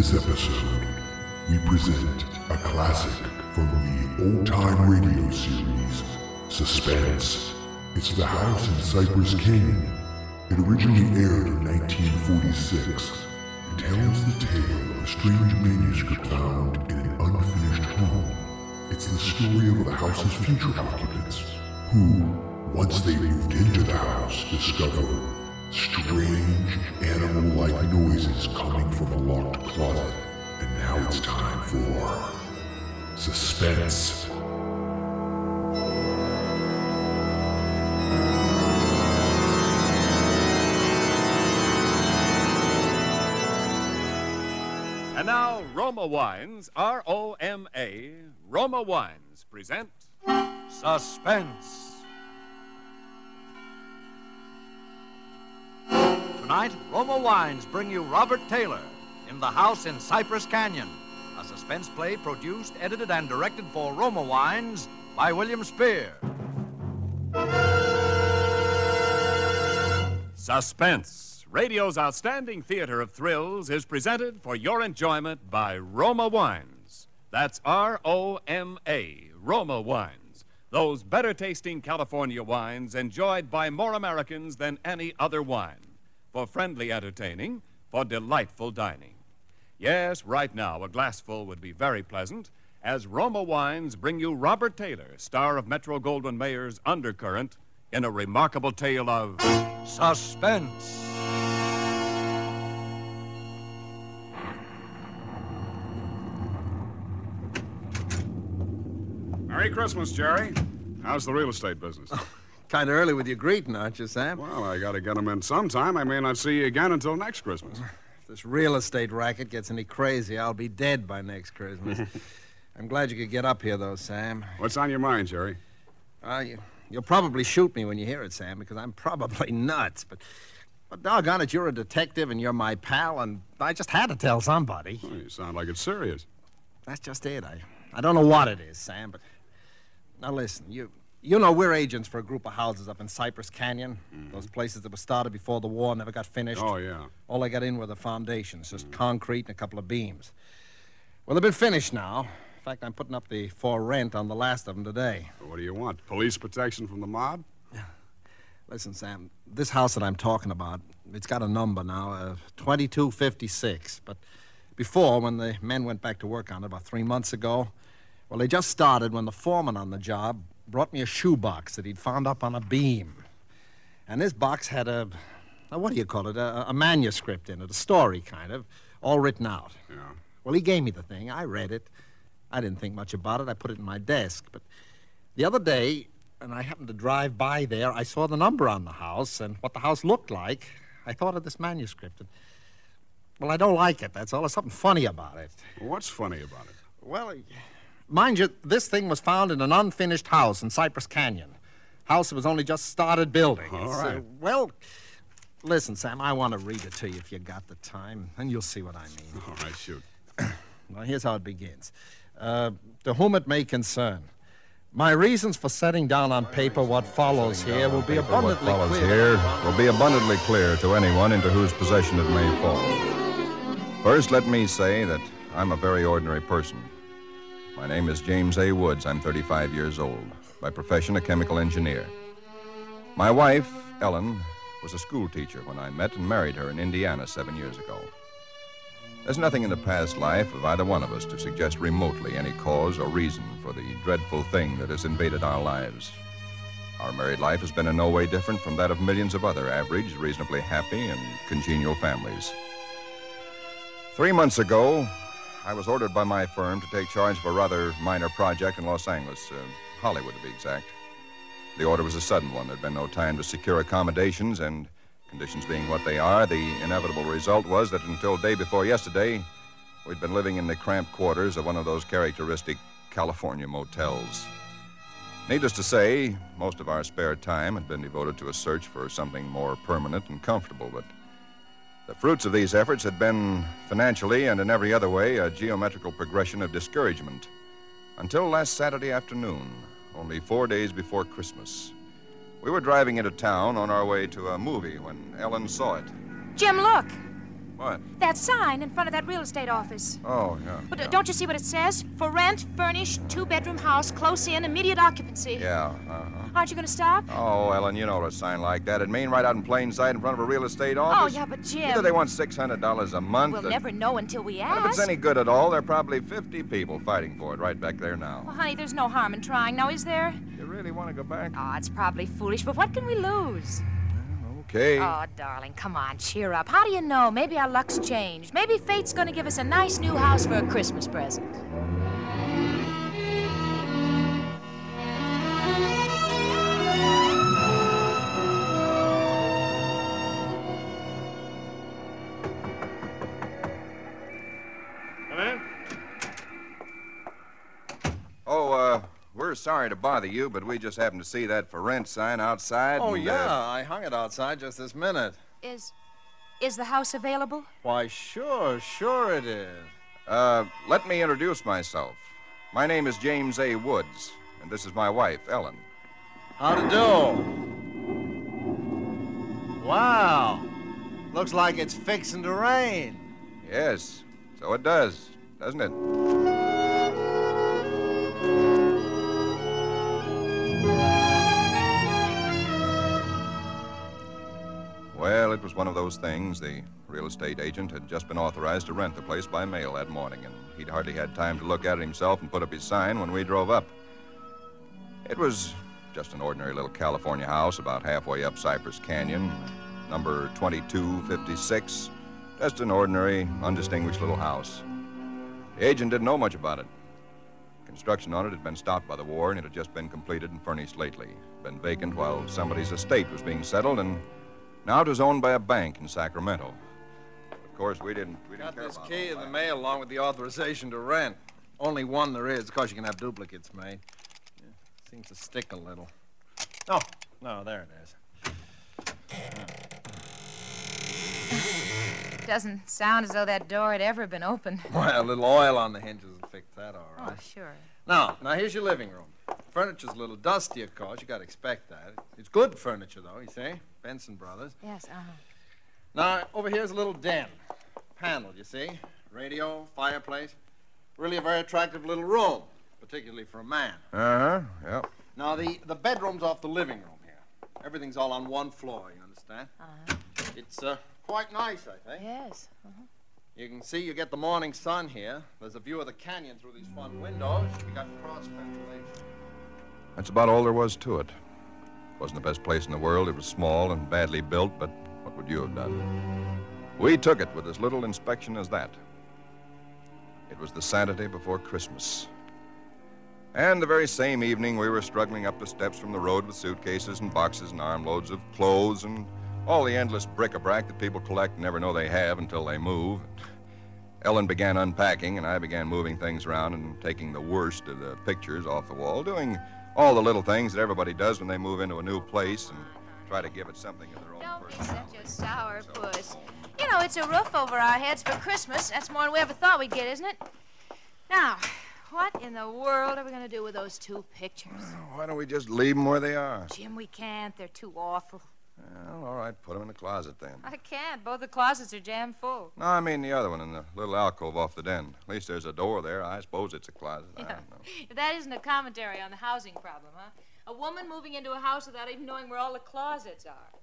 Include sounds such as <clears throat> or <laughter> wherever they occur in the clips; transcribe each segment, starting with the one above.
this episode, we present a classic from the old time radio series, Suspense. It's The House in Cypress Canyon. It originally aired in 1946 It tells the tale of a strange manuscript found in an unfinished home. It's the story of the house's future occupants, who, once they moved into the house, discover strange animal-like noises coming from a locked closet. And now it's time for suspense. And now, Roma Wines, R O M A, Roma Wines present Suspense. Tonight, Roma Wines bring you Robert Taylor in The House in Cypress Canyon, a suspense play produced, edited, and directed for Roma Wines by William Spier. Suspense, radio's outstanding theater of thrills, is presented for your enjoyment by Roma Wines. That's R O M A, Roma Wines. Those better tasting California wines enjoyed by more Americans than any other wine. For friendly entertaining, for delightful dining. Yes, right now, a glassful would be very pleasant as Roma Wines bring you Robert Taylor, star of Metro Goldwyn Mayer's Undercurrent, in a remarkable tale of Suspense. Merry Christmas, Jerry. How's the real estate business? <laughs> Kind of early with your greeting, aren't you, Sam? Well, I gotta get get 'em in sometime. I may not see you again until next Christmas. If this real estate racket gets any crazy, I'll be dead by next Christmas. <laughs> I'm glad you could get up here, though, Sam. What's on your mind, Jerry? Uh, you, you'll probably shoot me when you hear it, Sam, because I'm probably <laughs> nuts. But, but doggone it, you're a detective and you're my pal, and I just had to tell somebody. Oh, you sound like it's serious. That's just it. I, I don't know what it is, Sam, but now listen, you you know we're agents for a group of houses up in Cypress Canyon. Those places that were started before the war never got finished. Oh, yeah. All I got in were the foundations, just concrete and a couple of beams. Well, they've been finished now. In fact, I'm putting up the for rent on the last of them today. What do you want? Police protection from the mob? <sighs> Listen, Sam, this house that I'm talking about, it's got a number now, uh, 2256. But before, when the men went back to work on it about three months ago, well, they just started when the foreman on the job brought me a shoebox that he'd found up on a beam. And this box had a, a what do you call it, a, a manuscript in it, a story kind of, all written out. Yeah. Well, he gave me the thing. I read it. I didn't think much about it. I put it in my desk. But the other day, and I happened to drive by there, I saw the number on the house and what the house looked like. I thought of this manuscript. And, well, I don't like it. That's all. There's something funny about it. What's funny about it? Well, mind you, this thing was found in an unfinished house in Cypress Canyon. House that was only just started building. All It's, uh, well, listen, Sam, I want to read it to you if you got the time, and you'll see what I mean. All right, shoot. <clears throat> Well, here's how it begins. Uh, to whom it may concern. My reasons for setting down on paper what follows here will be abundantly What follows clear. here will be abundantly clear to anyone into whose possession it may fall. First, let me say that I'm a very ordinary person. My name is James A. Woods. I'm 35 years old. By profession, a chemical engineer. My wife, Ellen, was a school teacher when I met and married her in Indiana seven years ago. There's nothing in the past life of either one of us to suggest remotely any cause or reason for the dreadful thing that has invaded our lives. Our married life has been in no way different from that of millions of other average, reasonably happy, and congenial families. Three months ago, I was ordered by my firm to take charge of a rather minor project in Los Angeles, uh, Hollywood to be exact. The order was a sudden one. There'd been no time to secure accommodations, and conditions being what they are, the inevitable result was that until day before yesterday, we'd been living in the cramped quarters of one of those characteristic California motels. Needless to say, most of our spare time had been devoted to a search for something more permanent and comfortable, but the fruits of these efforts had been financially and in every other way a geometrical progression of discouragement. Until last Saturday afternoon, only four days before Christmas. We were driving into town on our way to a movie when Ellen saw it. Jim, look. What? That sign in front of that real estate office. Oh, yeah. But uh, yeah. don't you see what it says? For rent, furnished, two bedroom house, close in, immediate occupancy. Yeah, uh-huh. Aren't you going to stop? Oh, Ellen, you know what a sign like that. It'd mean right out in plain sight in front of a real estate office. Oh, yeah, but Jim. Either they want $600 a month. We'll or- never know until we And ask. if it's any good at all, there are probably 50 people fighting for it right back there now. Well, honey, there's no harm in trying. Now, is there? You really want to go back? Oh, it's probably foolish, but what can we lose? Okay. Oh, darling, come on, cheer up. How do you know? Maybe our luck's changed. Maybe fate's going to give us a nice new house for a Christmas present. We're sorry to bother you, but we just happened to see that for rent sign outside. Oh, and, yeah. uh, I hung it outside just this minute. Is is the house available? Why, sure, sure it is. uh, let me introduce myself. My name is James A. Woods, and this is my wife, Ellen. How to do? Wow. Looks like it's fixing to rain. Yes, so it does, doesn't it? It was one of those things. The real estate agent had just been authorized to rent the place by mail that morning, and he'd hardly had time to look at it himself and put up his sign when we drove up. It was just an ordinary little California house about halfway up Cypress Canyon, number 2256. Just an ordinary, undistinguished little house. The agent didn't know much about it. Construction on it had been stopped by the war, and it had just been completed and furnished lately. Been vacant while somebody's estate was being settled, and now it was owned by a bank in Sacramento. Of course, we didn't. We didn't Got care this about key all in the that. mail along with the authorization to rent. Only one there is. Of course, you can have duplicates made. Yeah, seems to stick a little. Oh, no, there it is. Doesn't sound as though that door had ever been opened. <laughs> Well, a little oil on the hinges will fix that all right. Oh, sure. Now, now here's your living room. Furniture's a little dusty, of course. You gotta expect that. It's good furniture, though. You see, Benson Brothers. Yes, uh-huh. Now, over here's a little den, panel. You see, radio, fireplace. Really a very attractive little room, particularly for a man. Uh huh. Yep. Now, the the bedroom's off the living room here. Everything's all on one floor. You understand? Uh-huh. It's uh, quite nice, I think. Yes. uh huh. You can see you get the morning sun here. There's a view of the canyon through these front windows. You got cross ventilation. That's about all there was to it. it. Wasn't the best place in the world. It was small and badly built, but what would you have done? We took it with as little inspection as that. It was the Saturday before Christmas. And the very same evening, we were struggling up the steps from the road with suitcases and boxes and armloads of clothes and all the endless bric-a-brac that people collect and never know they have until they move. Ellen began unpacking, and I began moving things around and taking the worst of the pictures off the wall, doing all the little things that everybody does when they move into a new place and try to give it something of their own Don't be such a sour puss. You know, it's a roof over our heads for Christmas. That's more than we ever thought we'd get, isn't it? Now, what in the world are we going to do with those two pictures? Why don't we just leave them where they are? Jim, we can't. They're too awful. Well, all right, put them in the closet then. I can't. Both the closets are jammed full. No, I mean the other one in the little alcove off the den. At least there's a door there. I suppose it's a closet. I don't know. <laughs> That isn't a commentary on the housing problem, huh? A woman moving into a house without even knowing where all the closets are.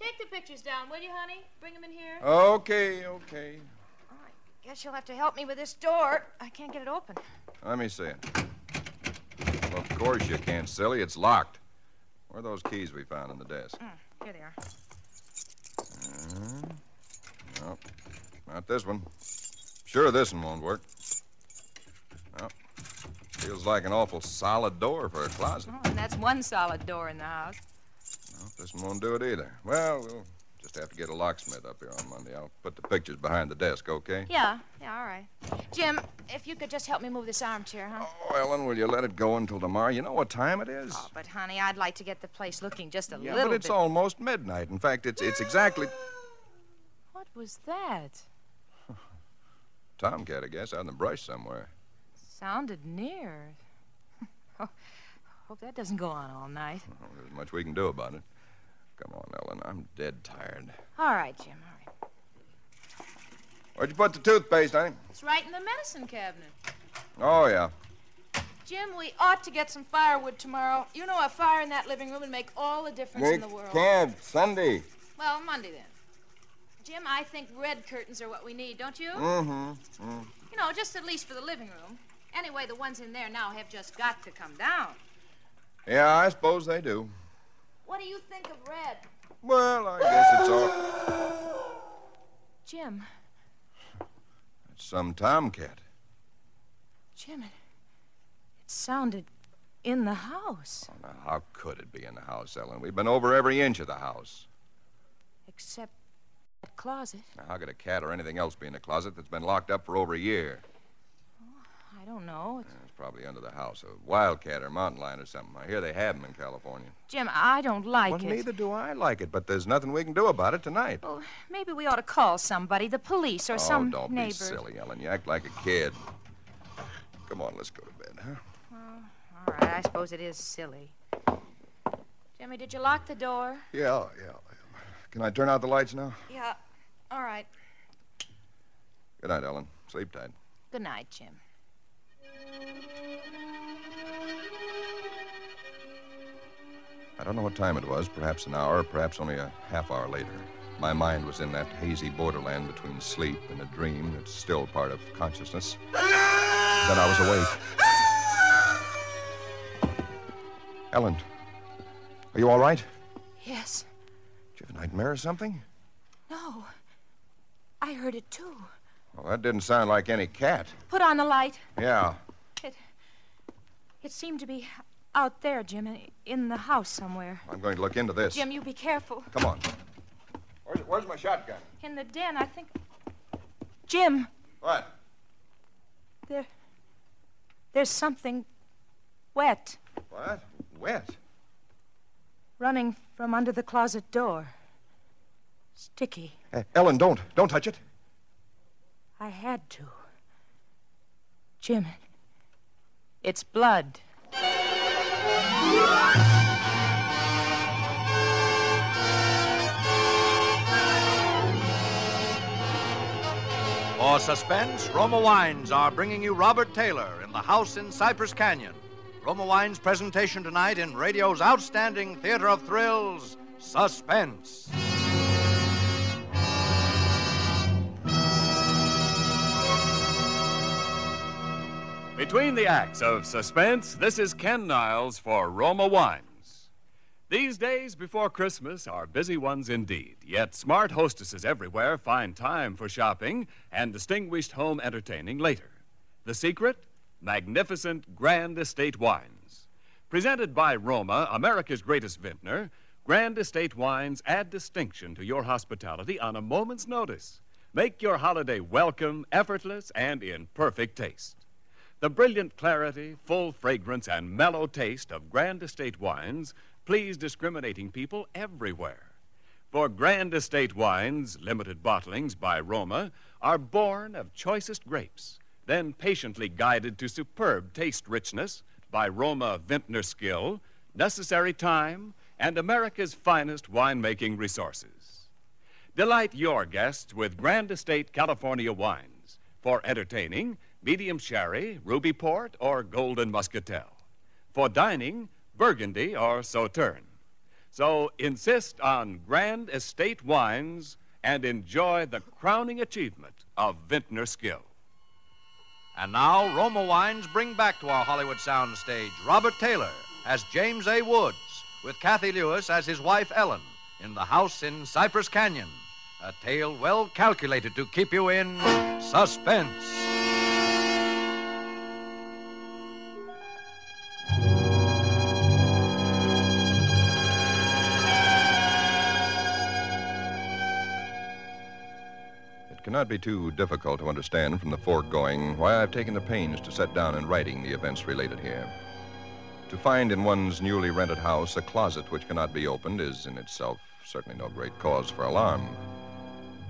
Take the pictures down, will you, honey? Bring them in here. Okay, okay. All right. Guess you'll have to help me with this door. I can't get it open. Let me see it. Well, of course you can't, silly. It's locked. Where are those keys we found on the desk? Mm. Here they are. Mm-hmm. Nope. Not this one. Sure, this one won't work. Nope. Feels like an awful solid door for a closet. Oh, and that's one solid door in the house. Nope, this one won't do it either. Well, we'll just have to get a locksmith up here on Monday. I'll put the pictures behind the desk, okay? Yeah, yeah, all right. Jim, if you could just help me move this armchair, huh? Oh, Ellen, will you let it go until tomorrow? You know what time it is? Oh, but honey, I'd like to get the place looking just a little. yeah, little but it's bit. almost midnight. In fact, it's it's exactly <gasps> What was that? <laughs> Tomcat, I guess, out in the brush somewhere. Sounded near. oh, <laughs> hope that doesn't go on all night. Well, there's much we can do about it. Come on, Ellen. I'm dead tired. All right, Jim, all right. Where'd you put the toothpaste, honey? It's right in the medicine cabinet. Oh, yeah. Jim, we ought to get some firewood tomorrow. You know, a fire in that living room would make all the difference in the world. can't. Sunday. Well, Monday then. Jim, I think red curtains are what we need, don't you? Mm-hmm. You know, just at least for the living room. Anyway, the ones in there now have just got to come down. Yeah, I suppose they do. What do you think of red? Well, I guess it's all. Jim, It's some tomcat. Jim, it, it sounded in the house. Oh, now, how could it be in the house, Ellen? We've been over every inch of the house. Except that closet. Now, how could a cat or anything else be in a closet that's been locked up for over a year? Oh, I don't know. It's probably under the house. A wildcat or mountain lion or something. I hear they have them in California. Jim, I don't like well, it. neither do I like it, but there's nothing we can do about it tonight. Well, maybe we ought to call somebody, the police or oh, some don't be silly, Ellen. You act like a kid. Come on, let's go to bed, huh? Oh, all right, I suppose it is silly. Jimmy, did you lock the door? Yeah, yeah. Can I turn out the lights now? Yeah. All right. Good night, Ellen. Sleep tight. Good night, Jim. I don't know what time it was, perhaps an hour, perhaps only a half hour later. My mind was in that hazy borderland between sleep and a dream that's still part of consciousness. Then I was awake. Ellen, are you all right? Yes. Did you have a nightmare or something? No. I heard it too. Well, that didn't sound like any cat. Put on the light. Yeah. It seemed to be out there, Jim, in- the house somewhere. I'm going to look into this. Jim, you be careful. Come on. Where's, where's my shotgun? In the den, I think. Jim, What? there. There's something wet What? Wet? running from under the closet door. Sticky. Eh, Ellen, don't. Don't touch it. I had to. Jim, it's blood. For suspense, Roma Wines are bringing you Robert Taylor in the house in Cypress Canyon. Roma Wines' presentation tonight in radio's outstanding theater of thrills, Suspense. Between the acts of suspense, this is Ken Niles for Roma Wines. These days before Christmas are busy ones indeed, yet smart hostesses everywhere find time for shopping and distinguished home entertaining later. The secret? Magnificent Grand Estate Wines. Presented by Roma, America's greatest vintner, Grand Estate Wines add distinction to your hospitality on a moment's notice. Make your holiday welcome, effortless, and in perfect taste. The brilliant clarity, full fragrance, and mellow taste of Grand Estate wines please discriminating people everywhere. For Grand Estate wines, limited bottlings by Roma, are born of choicest grapes, then patiently guided to superb taste richness by Roma vintner skill, necessary time, and America's finest winemaking resources. Delight your guests with Grand Estate California wines for entertaining, medium sherry, ruby port, or golden muscatel. For dining, Burgundy or Sauterne. So insist on Grand Estate wines and enjoy the crowning achievement of vintner skill. And now, Roma Wines bring back to our Hollywood soundstage Robert Taylor as James A. Woods, with Cathy Lewis as his wife Ellen, in the house in Cypress Canyon. A tale well calculated to keep you in suspense. Cannot be too difficult to understand from the foregoing why I've taken the pains to set down in writing the events related here. To find in one's newly rented house a closet which cannot be opened is in itself certainly no great cause for alarm.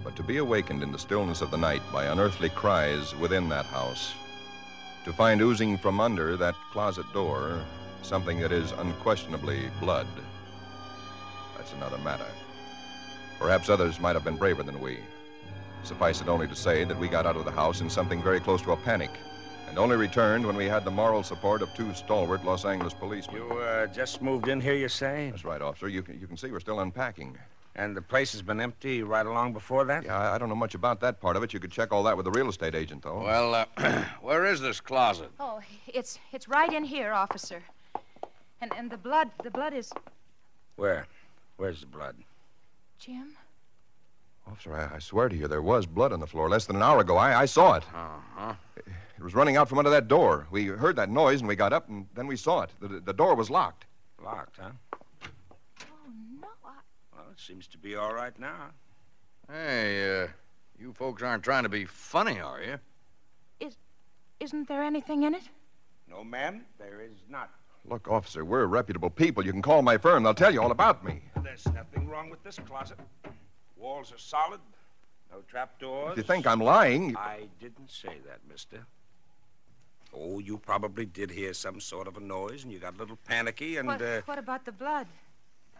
But to be awakened in the stillness of the night by unearthly cries within that house, to find oozing from under that closet door something that is unquestionably blood, that's another matter. Perhaps others might have been braver than we. Suffice it only to say that we got out of the house in something very close to a panic, and only returned when we had the moral support of two stalwart Los Angeles policemen. You uh, just moved in here, you say? That's right, officer. You can, you can see we're still unpacking. And the place has been empty right along before that? Yeah, I, I don't know much about that part of it. You could check all that with the real estate agent, though. Well, uh, <clears throat> where is this closet? Oh, it's it's right in here, officer. And and the blood the blood is Where? Where's the blood? Jim. Officer, I, I swear to you, there was blood on the floor less than an hour ago. I, I saw it. Uh-huh. It was running out from under that door. We heard that noise and we got up and then we saw it. The, the door was locked. Locked, huh? Oh no, I, Well, it seems to be all right now. Hey, uh, you folks aren't trying to be funny, are you? Is, isn't there anything in it? No, ma'am, there is not. Look, officer, we're reputable people. You can call my firm. They'll tell you all about me. There's nothing wrong with this closet. Walls are solid. No trapdoors. If you think I'm lying, I didn't say that, mister. Oh, you probably did hear some sort of a noise, and you got a little panicky, and, what, uh, what about the blood?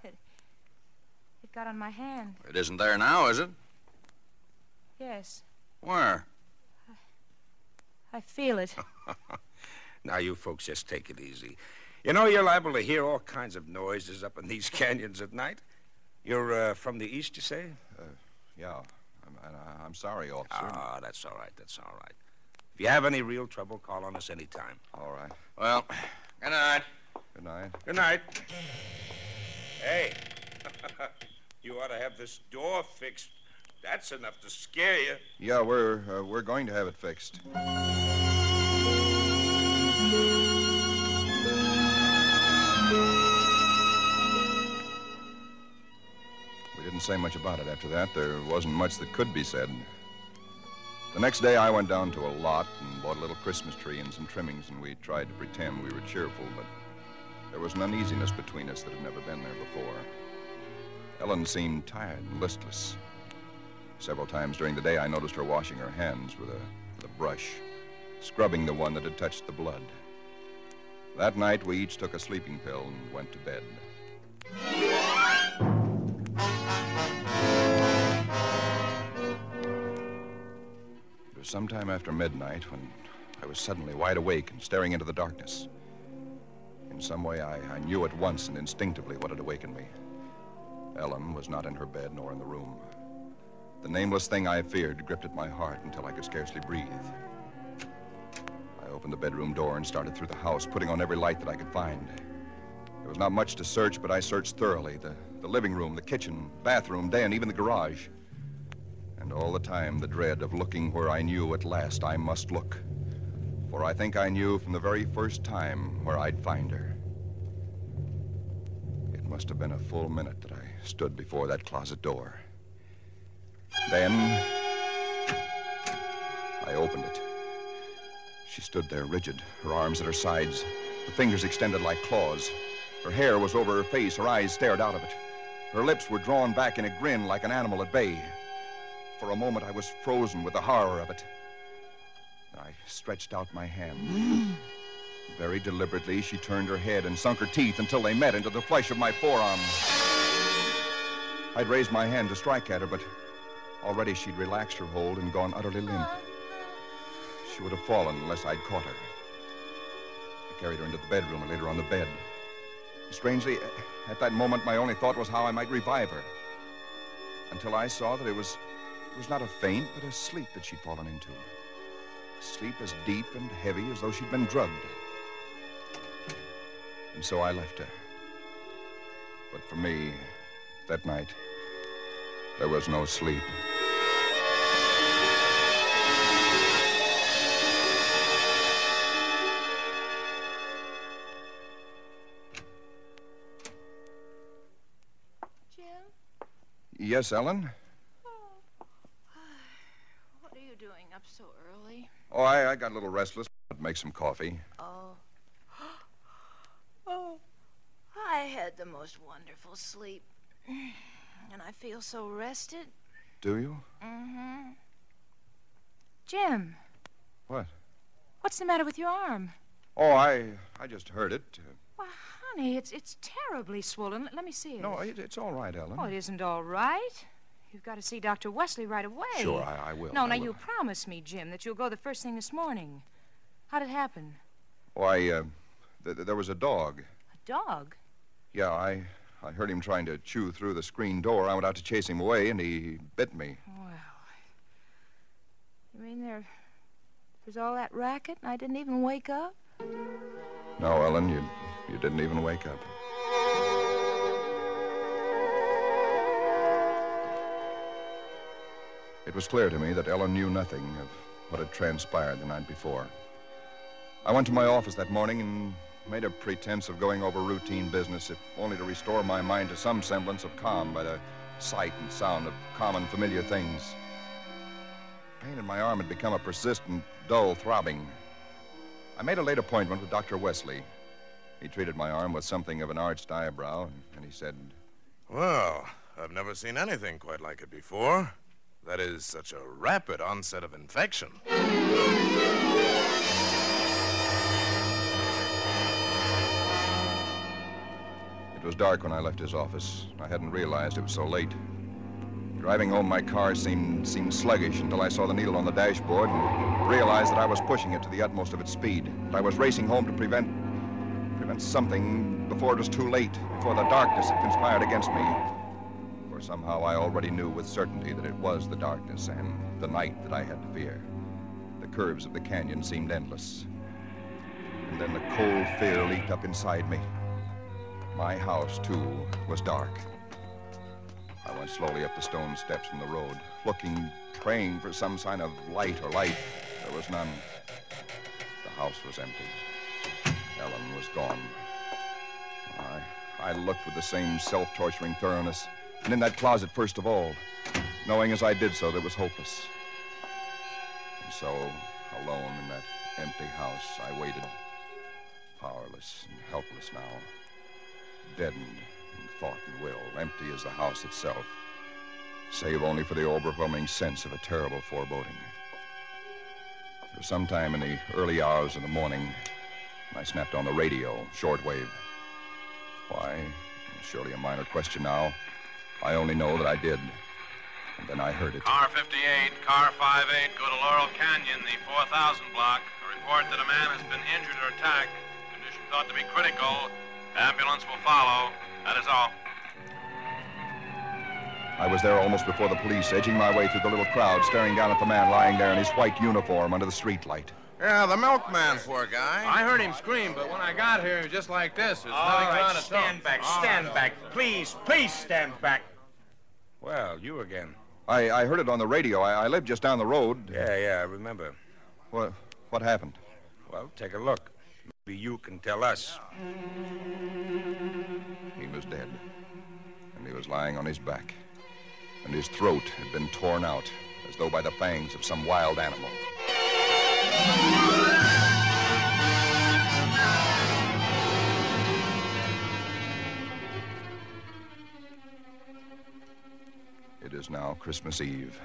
It, it got on my hand. It isn't there now, is it? Yes, Where? I feel it. <laughs> now you folks just take it easy. You know, you're liable to hear all kinds of noises up in these <laughs> canyons at night. You're uh, from the east, you say? Yeah. I'm, I- I'm sorry, officer. Ah, that's all right. That's all right. If you have any real trouble, call on us anytime. All right. Well, good night. Good night. Good night. Hey, <laughs> you ought to have this door fixed. That's enough to scare you. Yeah, we're uh, we're going to have it fixed. Say much about it after that. There wasn't much that could be said. The next day, I went down to a lot and bought a little Christmas tree and some trimmings, and we tried to pretend we were cheerful, but there was an uneasiness between us that had never been there before. Ellen seemed tired and listless. Several times during the day, I noticed her washing her hands with a, with a brush, scrubbing the one that had touched the blood. That night, we each took a sleeping pill and went to bed. Sometime after midnight when I was suddenly wide awake and staring into the darkness. In some way, I, I knew at once and instinctively what had awakened me. Ellen was not in her bed nor in the room. The nameless thing I feared gripped at my heart until I could scarcely breathe. I opened the bedroom door and started through the house, putting on every light that I could find. There was not much to search, but I searched thoroughly the, the living room, the kitchen, bathroom, den, even the garage. And all the time, the dread of looking where I knew at last I must look. For I think I knew from the very first time where I'd find her. It must have been a full minute that I stood before that closet door. Then I opened it. She stood there rigid, her arms at her sides, the fingers extended like claws. Her hair was over her face, her eyes stared out of it. Her lips were drawn back in a grin like an animal at bay. For a moment, I was frozen with the horror of it. I stretched out my hand. <gasps> Very deliberately, she turned her head and sunk her teeth until they met into the flesh of my forearm. I'd raised my hand to strike at her, but already she'd relaxed her hold and gone utterly limp. She would have fallen unless I'd caught her. I carried her into the bedroom and laid her on the bed. Strangely, at that moment, my only thought was how I might revive her. Until I saw that it was, it was not a faint, but a sleep that she'd fallen into. A sleep as deep and heavy as though she'd been drugged. And so I left her. But for me, that night, there was no sleep. Jim, Yes, Ellen? what are you doing up so early? Oh, I, I got a little restless. I'd make some coffee. Oh. <gasps> Oh. I had the most wonderful sleep. And I feel so rested. Do you? Mm-hmm. Jim, What? what's the matter with your arm? Oh, I I just heard it. Why, honey, it's it's terribly swollen. Let me see it. no, it, it's all right, Ellen. Oh, it isn't all right. You've got to see Dr. Wesley right away. Sure, I, I will. No, I now will. you promised me, Jim, that you'll go the first thing this morning. How'd it happen? Why, uh, th- th- there was a dog. A dog? Yeah, I, I heard him trying to chew through the screen door. I went out to chase him away, and he bit me. Well, you mean there was all that racket and I didn't even wake up? No, Ellen, you, you didn't even wake up. It was clear to me that Ellen knew nothing of what had transpired the night before. I went to my office that morning and made a pretense of going over routine business, if only to restore my mind to some semblance of calm by the sight and sound of common, familiar things. Pain in my arm had become a persistent, dull throbbing. I made a late appointment with Dr. Wesley. He treated my arm with something of an arched eyebrow, and he said, Well, I've never seen anything quite like it before. That is such a rapid onset of infection. It was dark when I left his office. I hadn't realized it was so late. Driving home, my car seemed, seemed sluggish until I saw the needle on the dashboard and realized that I was pushing it to the utmost of its speed. I was racing home to prevent prevent something before it was too late, before the darkness had conspired against me. Somehow I already knew with certainty that it was the darkness and the night that I had to fear. The curves of the canyon seemed endless. And then the cold fear leaped up inside me. My house, too, was dark. I went slowly up the stone steps from the road, looking, praying for some sign of light or life. There was none. The house was empty. Ellen was gone. I, I looked with the same self-torturing thoroughness, and in that closet first of all, knowing as I did so that it was hopeless. And so, alone in that empty house, I waited, powerless and helpless now deadened in thought and will, empty as the house itself, save only for the overwhelming sense of a terrible foreboding. It was sometime in the early hours of the morning I snapped on the radio, shortwave. Why? Surely a minor question now. I only know that I did. And then I heard it. Car 58, car 58, go to Laurel Canyon, the 4000 block. A report that a man has been injured or attacked. Condition thought to be critical. Ambulance will follow. That is all. I was there almost before the police, edging my way through the little crowd, staring down at the man lying there in his white uniform under the streetlight. Yeah, the milkman, poor guy. I heard him scream, but when I got here, he was just like this. There's nothing All on right, it. stand back, stand back. Please, please stand back. Well, you again. I, I heard it on the radio. I, I lived just down the road. Yeah, yeah, I remember. What, what happened? Well, take a look. Maybe you can tell us. He was dead. And he was lying on his back. And his throat had been torn out, as though by the fangs of some wild animal. Is now Christmas Eve.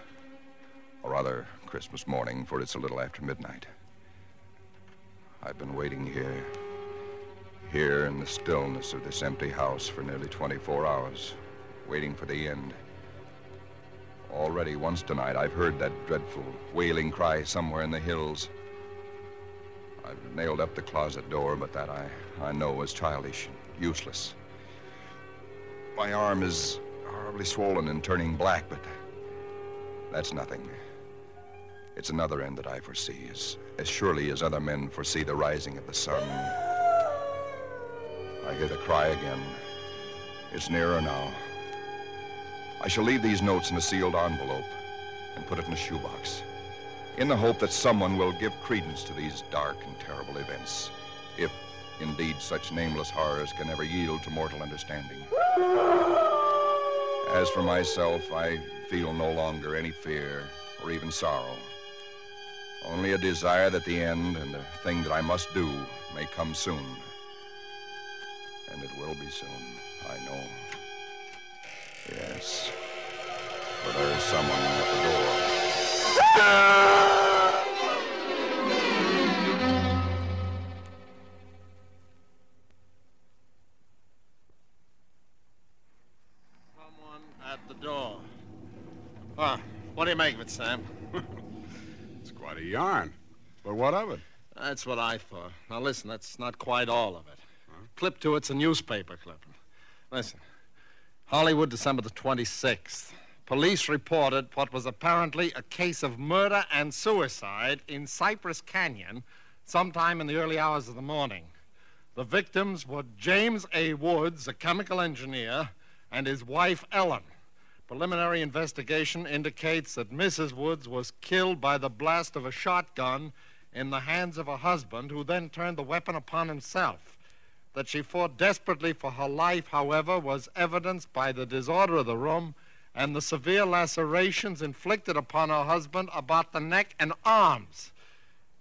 Or rather, Christmas morning, for it's a little after midnight. I've been waiting here, here in the stillness of this empty house for nearly 24 hours, waiting for the end. Already once tonight, I've heard that dreadful wailing cry somewhere in the hills. I've nailed up the closet door, but that I, I know is childish and useless. My arm is horribly swollen and turning black, but that's nothing. It's another end that I foresee, as, as surely as other men foresee the rising of the sun. I hear the cry again. It's nearer now. I shall leave these notes in a sealed envelope and put it in a shoebox, in the hope that someone will give credence to these dark and terrible events, if indeed such nameless horrors can ever yield to mortal understanding. As for myself, I feel no longer any fear or even sorrow. Only a desire that the end and the thing that I must do may come soon. And it will be soon, I know. Yes. For there is someone at the door. Someone at the door. Make of it, Sam? <laughs> It's quite a yarn. But what of it? That's what I thought. Now, listen, that's not quite all of it. Clip to it's a newspaper clipping. Listen. Hollywood, December the 26th. Police reported what was apparently a case of murder and suicide in Cypress Canyon sometime in the early hours of the morning. The victims were James A. Woods, a chemical engineer, and his wife, Ellen. Preliminary investigation indicates that Mrs. Woods was killed by the blast of a shotgun in the hands of her husband, who then turned the weapon upon himself. That she fought desperately for her life, however, was evidenced by the disorder of the room and the severe lacerations inflicted upon her husband about the neck and arms.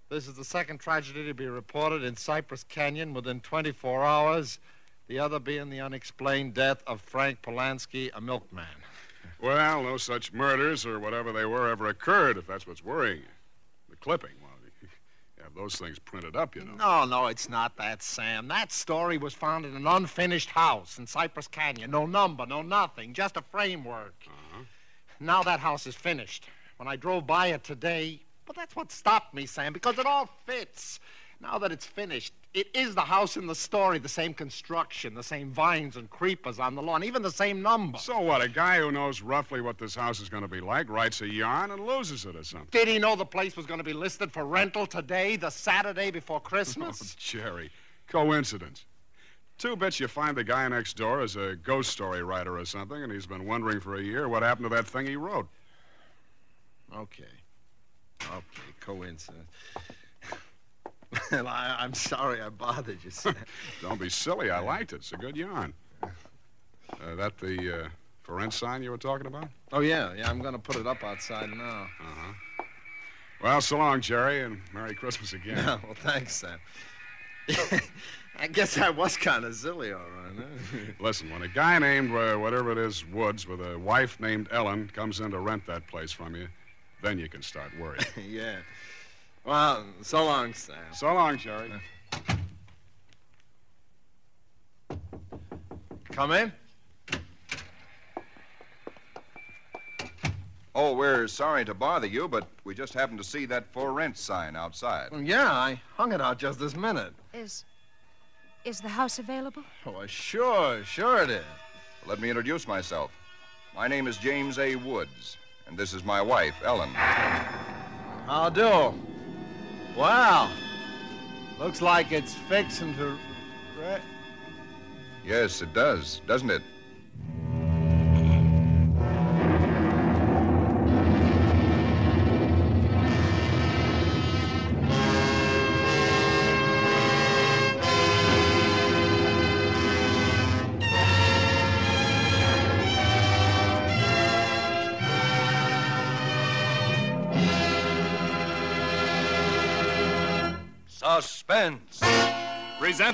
This is the second tragedy to be reported in Cypress Canyon within 24 hours, the other being the unexplained death of Frank Polanski, a milkman. Well, no such murders or whatever they were ever occurred, if that's what's worrying you. The clipping, well, you <laughs> have those things printed up, you know. No, no, it's not that, Sam. That story was found in an unfinished house in Cypress Canyon. No number, no nothing, just a framework. Uh-huh. Now that house is finished. When I drove by it today, well, that's what stopped me, Sam, because it all fits. Now that it's finished, it is the house in the story, the same construction, the same vines and creepers on the lawn, even the same number. So what? A guy who knows roughly what this house is going to be like writes a yarn and loses it or something. Did he know the place was going to be listed for rental today, the Saturday before Christmas? <laughs> Oh, Jerry, coincidence. Two bits you find the guy next door is a ghost story writer or something, and he's been wondering for a year what happened to that thing he wrote. Okay. Okay, coincidence. <laughs> well, I, I'm sorry I bothered you, Sam. <laughs> Don't be silly. I liked it. It's a good yarn. Uh, that the uh, for rent sign you were talking about? oh, yeah, yeah, I'm going to put it up outside now. Uh-huh. Well, so long, Jerry, and Merry Christmas again. Yeah, <laughs> well, thanks, Sam. I guess I was kind of silly, all right. huh? Listen, when a guy named uh, whatever it is, Woods, with a wife named Ellen, comes in to rent that place from you, then you can start worrying. yeah. Well, so long, Sam. so long, Jerry. Come in. Oh, we're sorry to bother you, but we just happened to see that for rent sign outside. Well, yeah, I hung it out just this minute. Is. Is the house available? Oh, sure, sure it is. Let me introduce myself. My name is James A. Woods, and this is my wife, Ellen. How do? Well, looks like it's fixing to. Yes, it does, doesn't it?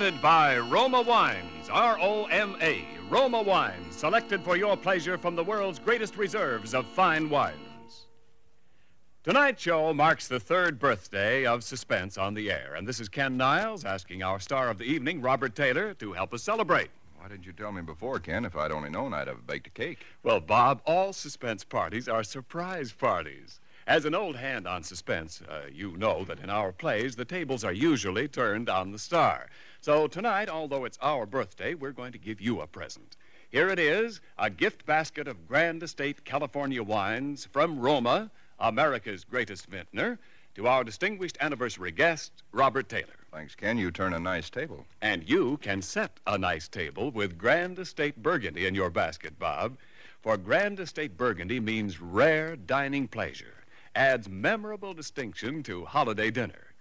Presented by Roma Wines, R O M A. Roma Wines, selected for your pleasure from the world's greatest reserves of fine wines. Tonight's show marks the third birthday of Suspense on the air, and this is Ken Niles asking our star of the evening, Robert Taylor, to help us celebrate. Why didn't you tell me before, Ken? If I'd only known, I'd have baked a cake. Well, Bob, all suspense parties are surprise parties. As an old hand on suspense, uh, you know that in our plays, the tables are usually turned on the star. So tonight, although it's our birthday, we're going to give you a present. Here it is a gift basket of Grand Estate California wines from Roma, America's greatest vintner, to our distinguished anniversary guest, Robert Taylor. Thanks, Ken. You turn a nice table. And you can set a nice table with Grand Estate Burgundy in your basket, Bob. For Grand Estate Burgundy means rare dining pleasure, adds memorable distinction to holiday dinner.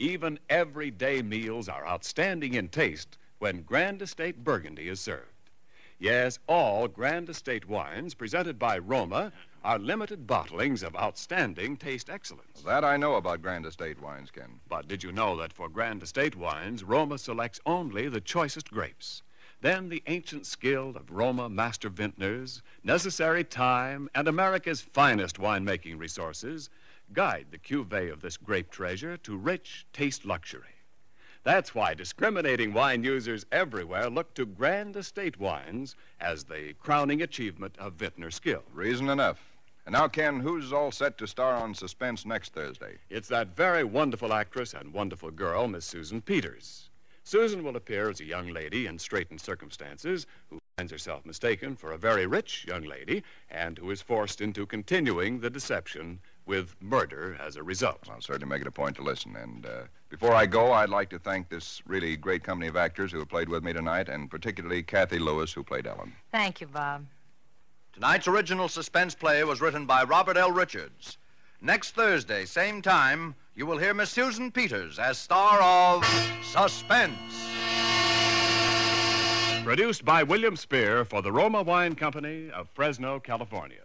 Even everyday meals are outstanding in taste when Grand Estate Burgundy is served. Yes, all Grand Estate wines presented by Roma are limited bottlings of outstanding taste excellence. That I know about Grand Estate wines, Ken. But did you know that for Grand Estate wines, Roma selects only the choicest grapes? Then the ancient skill of Roma master vintners, necessary time, and America's finest winemaking resources guide the cuvee of this grape treasure to rich taste luxury. That's why discriminating wine users everywhere look to Grand Estate wines as the crowning achievement of vintner skill. Reason enough. And now, Ken, who's all set to star on Suspense next Thursday? It's that very wonderful actress and wonderful girl, Miss Susan Peters. Susan will appear as a young lady in straitened circumstances who finds herself mistaken for a very rich young lady and who is forced into continuing the deception with murder as a result. I'll certainly make it a point to listen. And uh, before I go, I'd like to thank this really great company of actors who have played with me tonight, and particularly Cathy Lewis, who played Ellen. Thank you, Bob. Tonight's original suspense play was written by Robert L. Richards. Next Thursday, same time, you will hear Miss Susan Peters as star of Suspense. Produced by William Spier for the Roma Wine Company of Fresno, California.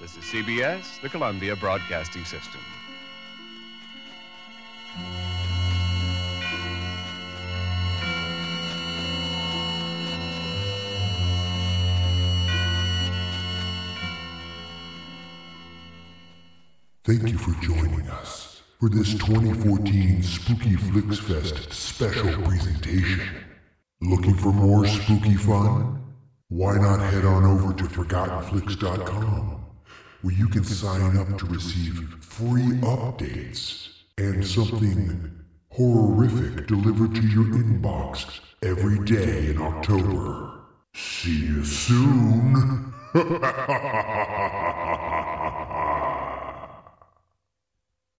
This is CBS, the Columbia Broadcasting System. Thank you for joining us for this 2014 Spooky Flix Fest special presentation. Looking for more spooky fun? Why not head on over to ForgottenFlix.com, where you can sign up to receive free updates and something horrific delivered to your inbox every day in October. See you soon. <laughs>